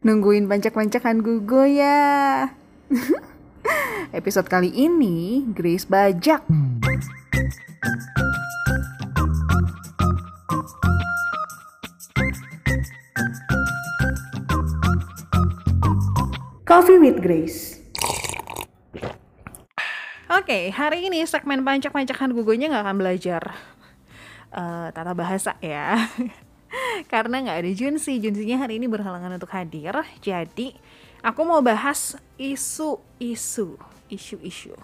Nungguin pancak-pancakan Gugo ya. Episode kali ini Grace bajak. Coffee with Grace. Oke, hari ini segmen pancak-pancakan Gugonya nggak akan belajar uh, tata bahasa ya. karena nggak ada Junsi. Junsinya hari ini berhalangan untuk hadir. Jadi aku mau bahas isu-isu, isu-isu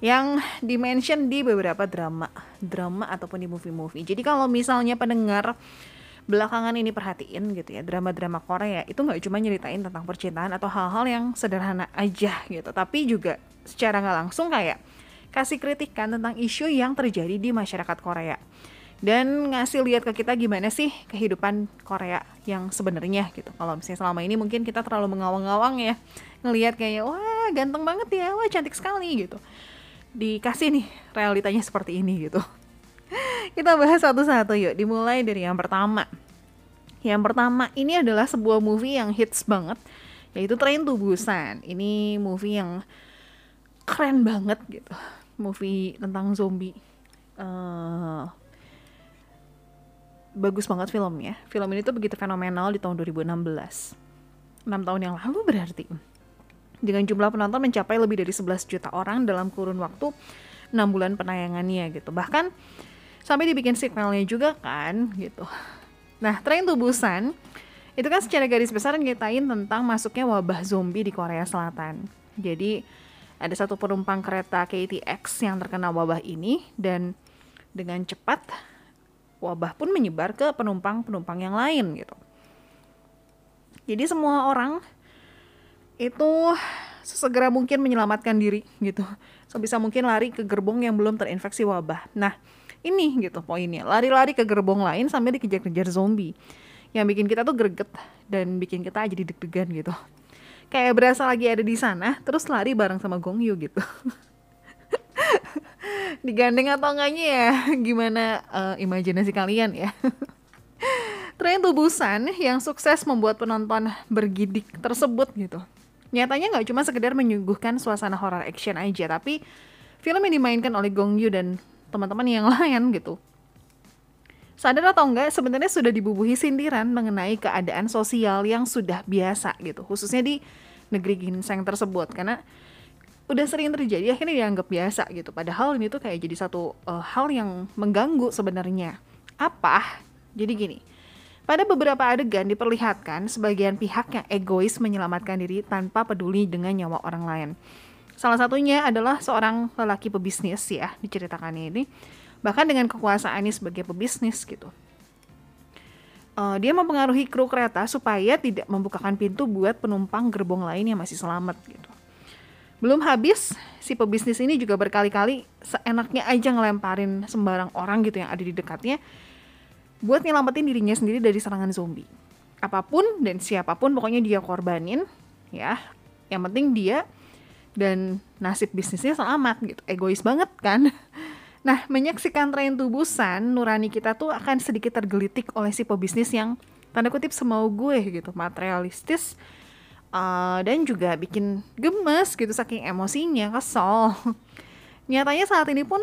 yang dimention di beberapa drama, drama ataupun di movie-movie. Jadi kalau misalnya pendengar belakangan ini perhatiin gitu ya drama-drama Korea itu nggak cuma nyeritain tentang percintaan atau hal-hal yang sederhana aja gitu tapi juga secara nggak langsung kayak kasih kritikan tentang isu yang terjadi di masyarakat Korea dan ngasih lihat ke kita gimana sih kehidupan Korea yang sebenarnya gitu. Kalau misalnya selama ini mungkin kita terlalu mengawang-awang ya, ngelihat kayak wah ganteng banget ya, wah cantik sekali gitu. Dikasih nih realitanya seperti ini gitu. kita bahas satu-satu yuk. Dimulai dari yang pertama. Yang pertama ini adalah sebuah movie yang hits banget, yaitu Train to Busan. Ini movie yang keren banget gitu. Movie tentang zombie. Uh, bagus banget filmnya. Film ini tuh begitu fenomenal di tahun 2016. 6 tahun yang lalu berarti. Dengan jumlah penonton mencapai lebih dari 11 juta orang dalam kurun waktu 6 bulan penayangannya gitu. Bahkan sampai dibikin sequelnya juga kan gitu. Nah, Train to Busan itu kan secara garis besar ngitain tentang masuknya wabah zombie di Korea Selatan. Jadi ada satu penumpang kereta KTX yang terkena wabah ini dan dengan cepat wabah pun menyebar ke penumpang-penumpang yang lain gitu. Jadi semua orang itu sesegera mungkin menyelamatkan diri gitu. Sebisa mungkin lari ke gerbong yang belum terinfeksi wabah. Nah, ini gitu poinnya. Lari-lari ke gerbong lain sampai dikejar-kejar zombie. Yang bikin kita tuh greget dan bikin kita jadi deg-degan gitu. Kayak berasa lagi ada di sana, terus lari bareng sama Gong Yu gitu. digandeng atau enggaknya ya? Gimana uh, imajinasi kalian ya? Tren Tubusan yang sukses membuat penonton bergidik tersebut gitu. Nyatanya nggak cuma sekedar menyuguhkan suasana horror action aja tapi film yang dimainkan oleh Gong Yoo dan teman-teman yang lain gitu. Sadar atau enggak sebenarnya sudah dibubuhi sindiran mengenai keadaan sosial yang sudah biasa gitu khususnya di negeri ginseng tersebut. Karena udah sering terjadi akhirnya dianggap biasa gitu. Padahal ini tuh kayak jadi satu uh, hal yang mengganggu sebenarnya. Apa? Jadi gini pada beberapa adegan diperlihatkan sebagian pihak yang egois menyelamatkan diri tanpa peduli dengan nyawa orang lain. Salah satunya adalah seorang lelaki pebisnis ya diceritakan ini. Bahkan dengan kekuasaannya sebagai pebisnis gitu. Uh, dia mempengaruhi kru kereta supaya tidak membukakan pintu buat penumpang gerbong lain yang masih selamat gitu belum habis, si pebisnis ini juga berkali-kali seenaknya aja ngelemparin sembarang orang gitu yang ada di dekatnya buat nyelamatin dirinya sendiri dari serangan zombie. Apa pun dan siapa pun pokoknya dia korbanin ya. Yang penting dia dan nasib bisnisnya selamat gitu. Egois banget kan? Nah, menyaksikan tren tubusan, nurani kita tuh akan sedikit tergelitik oleh si pebisnis yang tanda kutip semau gue gitu, materialistis, uh, dan juga bikin gemes gitu saking emosinya kesel nyatanya saat ini pun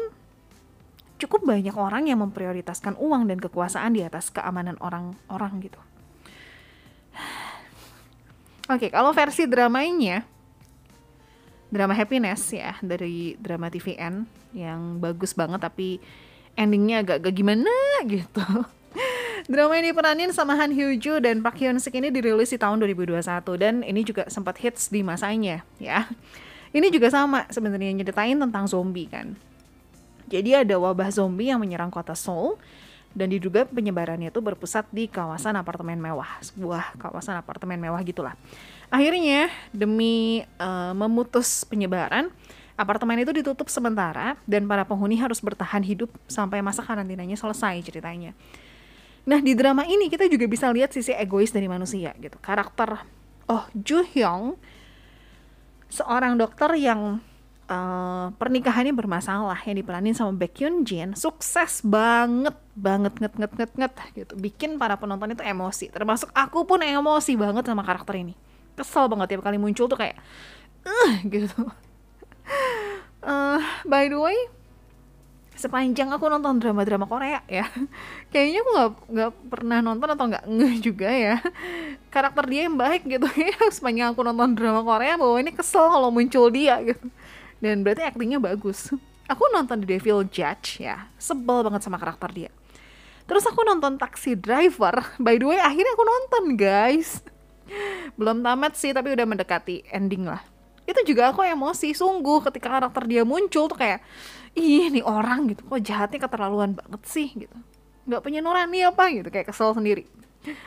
cukup banyak orang yang memprioritaskan uang dan kekuasaan di atas keamanan orang-orang gitu Oke, okay, kalau versi dramanya drama happiness ya dari drama TVN yang bagus banget tapi endingnya agak agak gimana gitu. Drama ini diperanin sama Han Hyo Joo dan Park Hyun Sik ini dirilis di tahun 2021 dan ini juga sempat hits di masanya ya. Ini juga sama sebenarnya nyeritain tentang zombie kan. Jadi ada wabah zombie yang menyerang kota Seoul dan diduga penyebarannya itu berpusat di kawasan apartemen mewah, sebuah kawasan apartemen mewah gitulah. Akhirnya demi uh, memutus penyebaran, apartemen itu ditutup sementara dan para penghuni harus bertahan hidup sampai masa karantinanya selesai ceritanya. Nah di drama ini kita juga bisa lihat sisi egois dari manusia gitu. Karakter Oh Ju Hyung seorang dokter yang uh, pernikahannya bermasalah yang diperanin sama Baekhyun Jin sukses banget banget nget nget nget nget gitu. Bikin para penonton itu emosi. Termasuk aku pun emosi banget sama karakter ini. Kesel banget tiap kali muncul tuh kayak uh, gitu. Uh, by the way sepanjang aku nonton drama-drama Korea ya. Kayaknya aku nggak nggak pernah nonton atau nggak ngeh juga ya. Karakter dia yang baik gitu. Ya sepanjang aku nonton drama Korea bahwa ini kesel kalau muncul dia gitu. Dan berarti aktingnya bagus. Aku nonton The Devil Judge ya. Sebel banget sama karakter dia. Terus aku nonton Taxi Driver. By the way akhirnya aku nonton guys. Belum tamat sih tapi udah mendekati ending lah. Itu juga aku emosi. Sungguh ketika karakter dia muncul tuh kayak ih nih orang gitu kok jahatnya keterlaluan banget sih? Gitu. Nggak punya nurani apa? Gitu kayak kesel sendiri.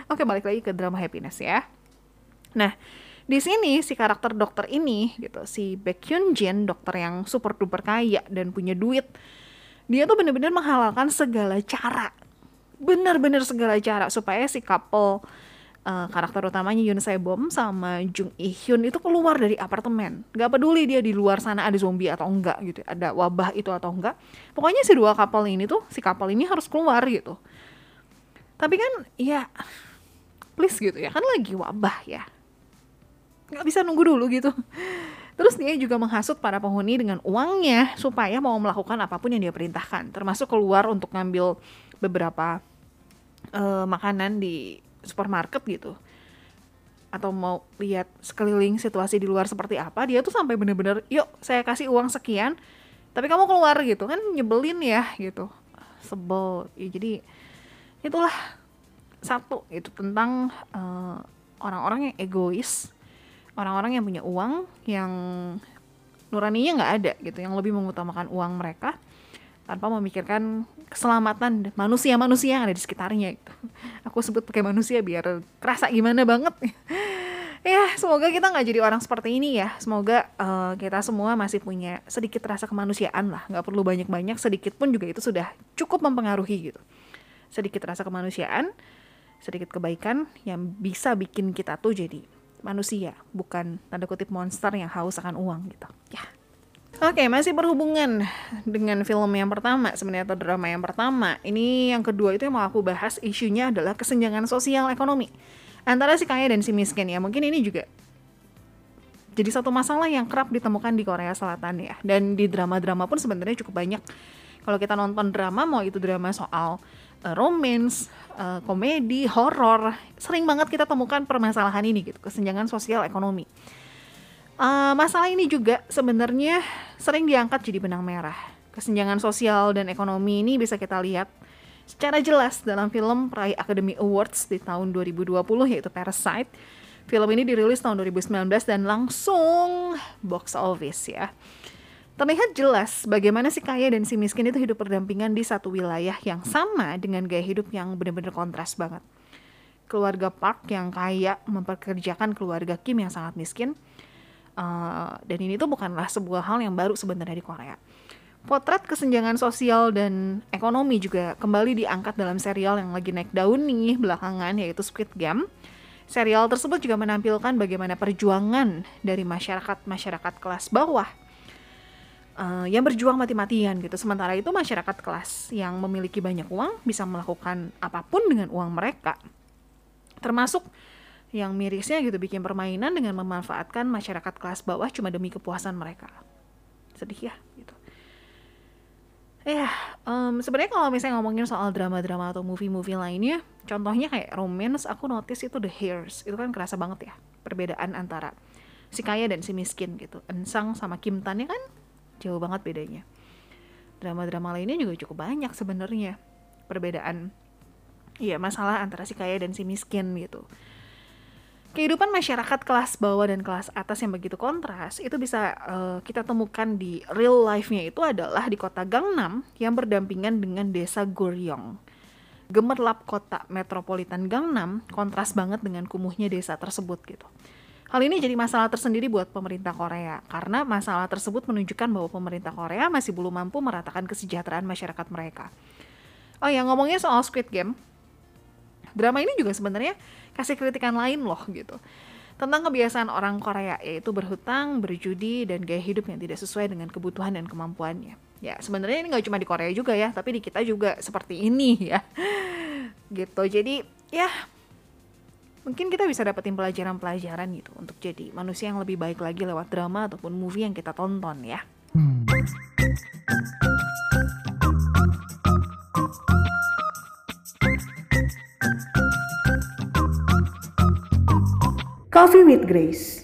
Oke balik lagi ke drama happiness ya. Nah di sini si karakter dokter ini gitu si Baekhyun Jin dokter yang super duper kaya dan punya duit dia tuh bener-bener menghalalkan segala cara. Bener-bener segala cara supaya si couple uh, karakter utamanya Yoon Se Bom sama Jung Ih Hyun itu keluar dari apartemen. Gak peduli dia di luar sana ada zombie atau enggak gitu, ada wabah itu atau enggak. Pokoknya si dua couple ini tuh, si couple ini harus keluar gitu. Tapi kan ya please gitu ya, kan lagi wabah ya. Gak bisa nunggu dulu gitu. Terus dia juga menghasut para penghuni dengan uangnya supaya mau melakukan apa pun yang dia perintahkan, termasuk keluar untuk ngambil beberapa uh, makanan di supermarket gitu. Atau mau lihat sekeliling situasi di luar seperti apa dia tuh sampai bener-bener yuk saya kasih uang sekian tapi kamu keluar gitu. Kan nyebelin ya gitu. Sebel. Ya, jadi itulah satu itu tentang uh, orang-orang yang egois orang-orang yang punya uang yang nuraninya nggak ada gitu yang lebih mengutamakan uang mereka tanpa memikirkan keselamatan manusia-manusia yang ada di sekitarnya gitu. Aku sebut pakai manusia biar kerasa gimana banget. ya, semoga kita nggak jadi orang seperti ini ya. Semoga uh, kita semua masih punya sedikit rasa kemanusiaan lah. Nggak perlu banyak-banyak, sedikit pun juga itu sudah cukup mempengaruhi gitu. Sedikit rasa kemanusiaan, sedikit kebaikan yang bisa bikin kita tuh jadi manusia, bukan tanda kutip monster yang haus akan uang gitu. Ya, Oke, okay, masih berhubungan dengan film yang pertama sebenarnya atau drama yang pertama. Ini yang kedua itu yang mau aku bahas isunya adalah kesenjangan sosial ekonomi antara si kaya dan si miskin ya. Mungkin ini juga jadi satu masalah yang kerap ditemukan di Korea Selatan ya. Dan di drama-drama pun sebenarnya cukup banyak. Kalau kita nonton drama mau itu drama soal uh, romance, uh, komedi, horor, sering banget kita temukan permasalahan ini gitu, kesenjangan sosial ekonomi. Uh, masalah ini juga sebenarnya sering diangkat jadi benang merah. Kesenjangan sosial dan ekonomi ini bisa kita lihat secara jelas dalam film peraih Academy Awards di tahun 2020 yaitu Parasite. Film ini dirilis tahun 2019 dan langsung box office ya. Terlihat jelas bagaimana si kaya dan si miskin itu hidup berdampingan di satu wilayah yang sama dengan gaya hidup yang benar-benar kontras banget. Keluarga Park yang kaya memperkerjakan keluarga Kim yang sangat miskin, Uh, dan ini tuh bukanlah sebuah hal yang baru sebenarnya di Korea. Potret kesenjangan sosial dan ekonomi juga kembali diangkat dalam serial yang lagi naik daun nih belakangan yaitu Squid Game. Serial tersebut juga menampilkan bagaimana perjuangan dari masyarakat-masyarakat kelas bawah uh, yang berjuang mati-matian gitu. Sementara itu masyarakat kelas yang memiliki banyak uang bisa melakukan apa pun dengan uang mereka. Termasuk yang mirisnya gitu bikin permainan dengan memanfaatkan masyarakat kelas bawah cuma demi kepuasan mereka. Sedih ya gitu. Ya um, sebenarnya kalau misalnya ngomongin soal drama-drama atau movie-movie lainnya contohnya kayak romance aku notice itu The Hairs itu kan kerasa banget ya perbedaan antara si kaya dan si miskin gitu. Ensang sama Kim Tan kan? Jauh banget bedanya. Drama-drama lainnya juga cukup banyak sebenarnya perbedaan Iya masalah antara si kaya dan si miskin gitu kehidupan masyarakat kelas bawah dan kelas atas yang begitu kontras itu bisa uh, kita temukan di real life-nya itu adalah di kota Gangnam yang berdampingan dengan desa Goryong. Gemerlap kota metropolitan Gangnam kontras banget dengan kumuhnya desa tersebut gitu. Hal ini jadi masalah tersendiri buat pemerintah Korea karena masalah tersebut menunjukkan bahwa pemerintah Korea masih belum mampu meratakan kesejahteraan masyarakat mereka. Oh ya ngomongnya soal Squid Game, drama ini juga sebenarnya kasih kritikan lain loh gitu tentang kebiasaan orang Korea yaitu berhutang, berjudi, dan gaya hidup yang tidak sesuai dengan kebutuhan dan kemampuannya. Ya sebenarnya ini nggak cuma di Korea juga ya, tapi di kita juga seperti ini ya. Gitu. Jadi ya mungkin kita bisa dapetin pelajaran-pelajaran gitu untuk jadi manusia yang lebih baik lagi lewat drama ataupun movie yang kita tonton ya. Coffee with Grace.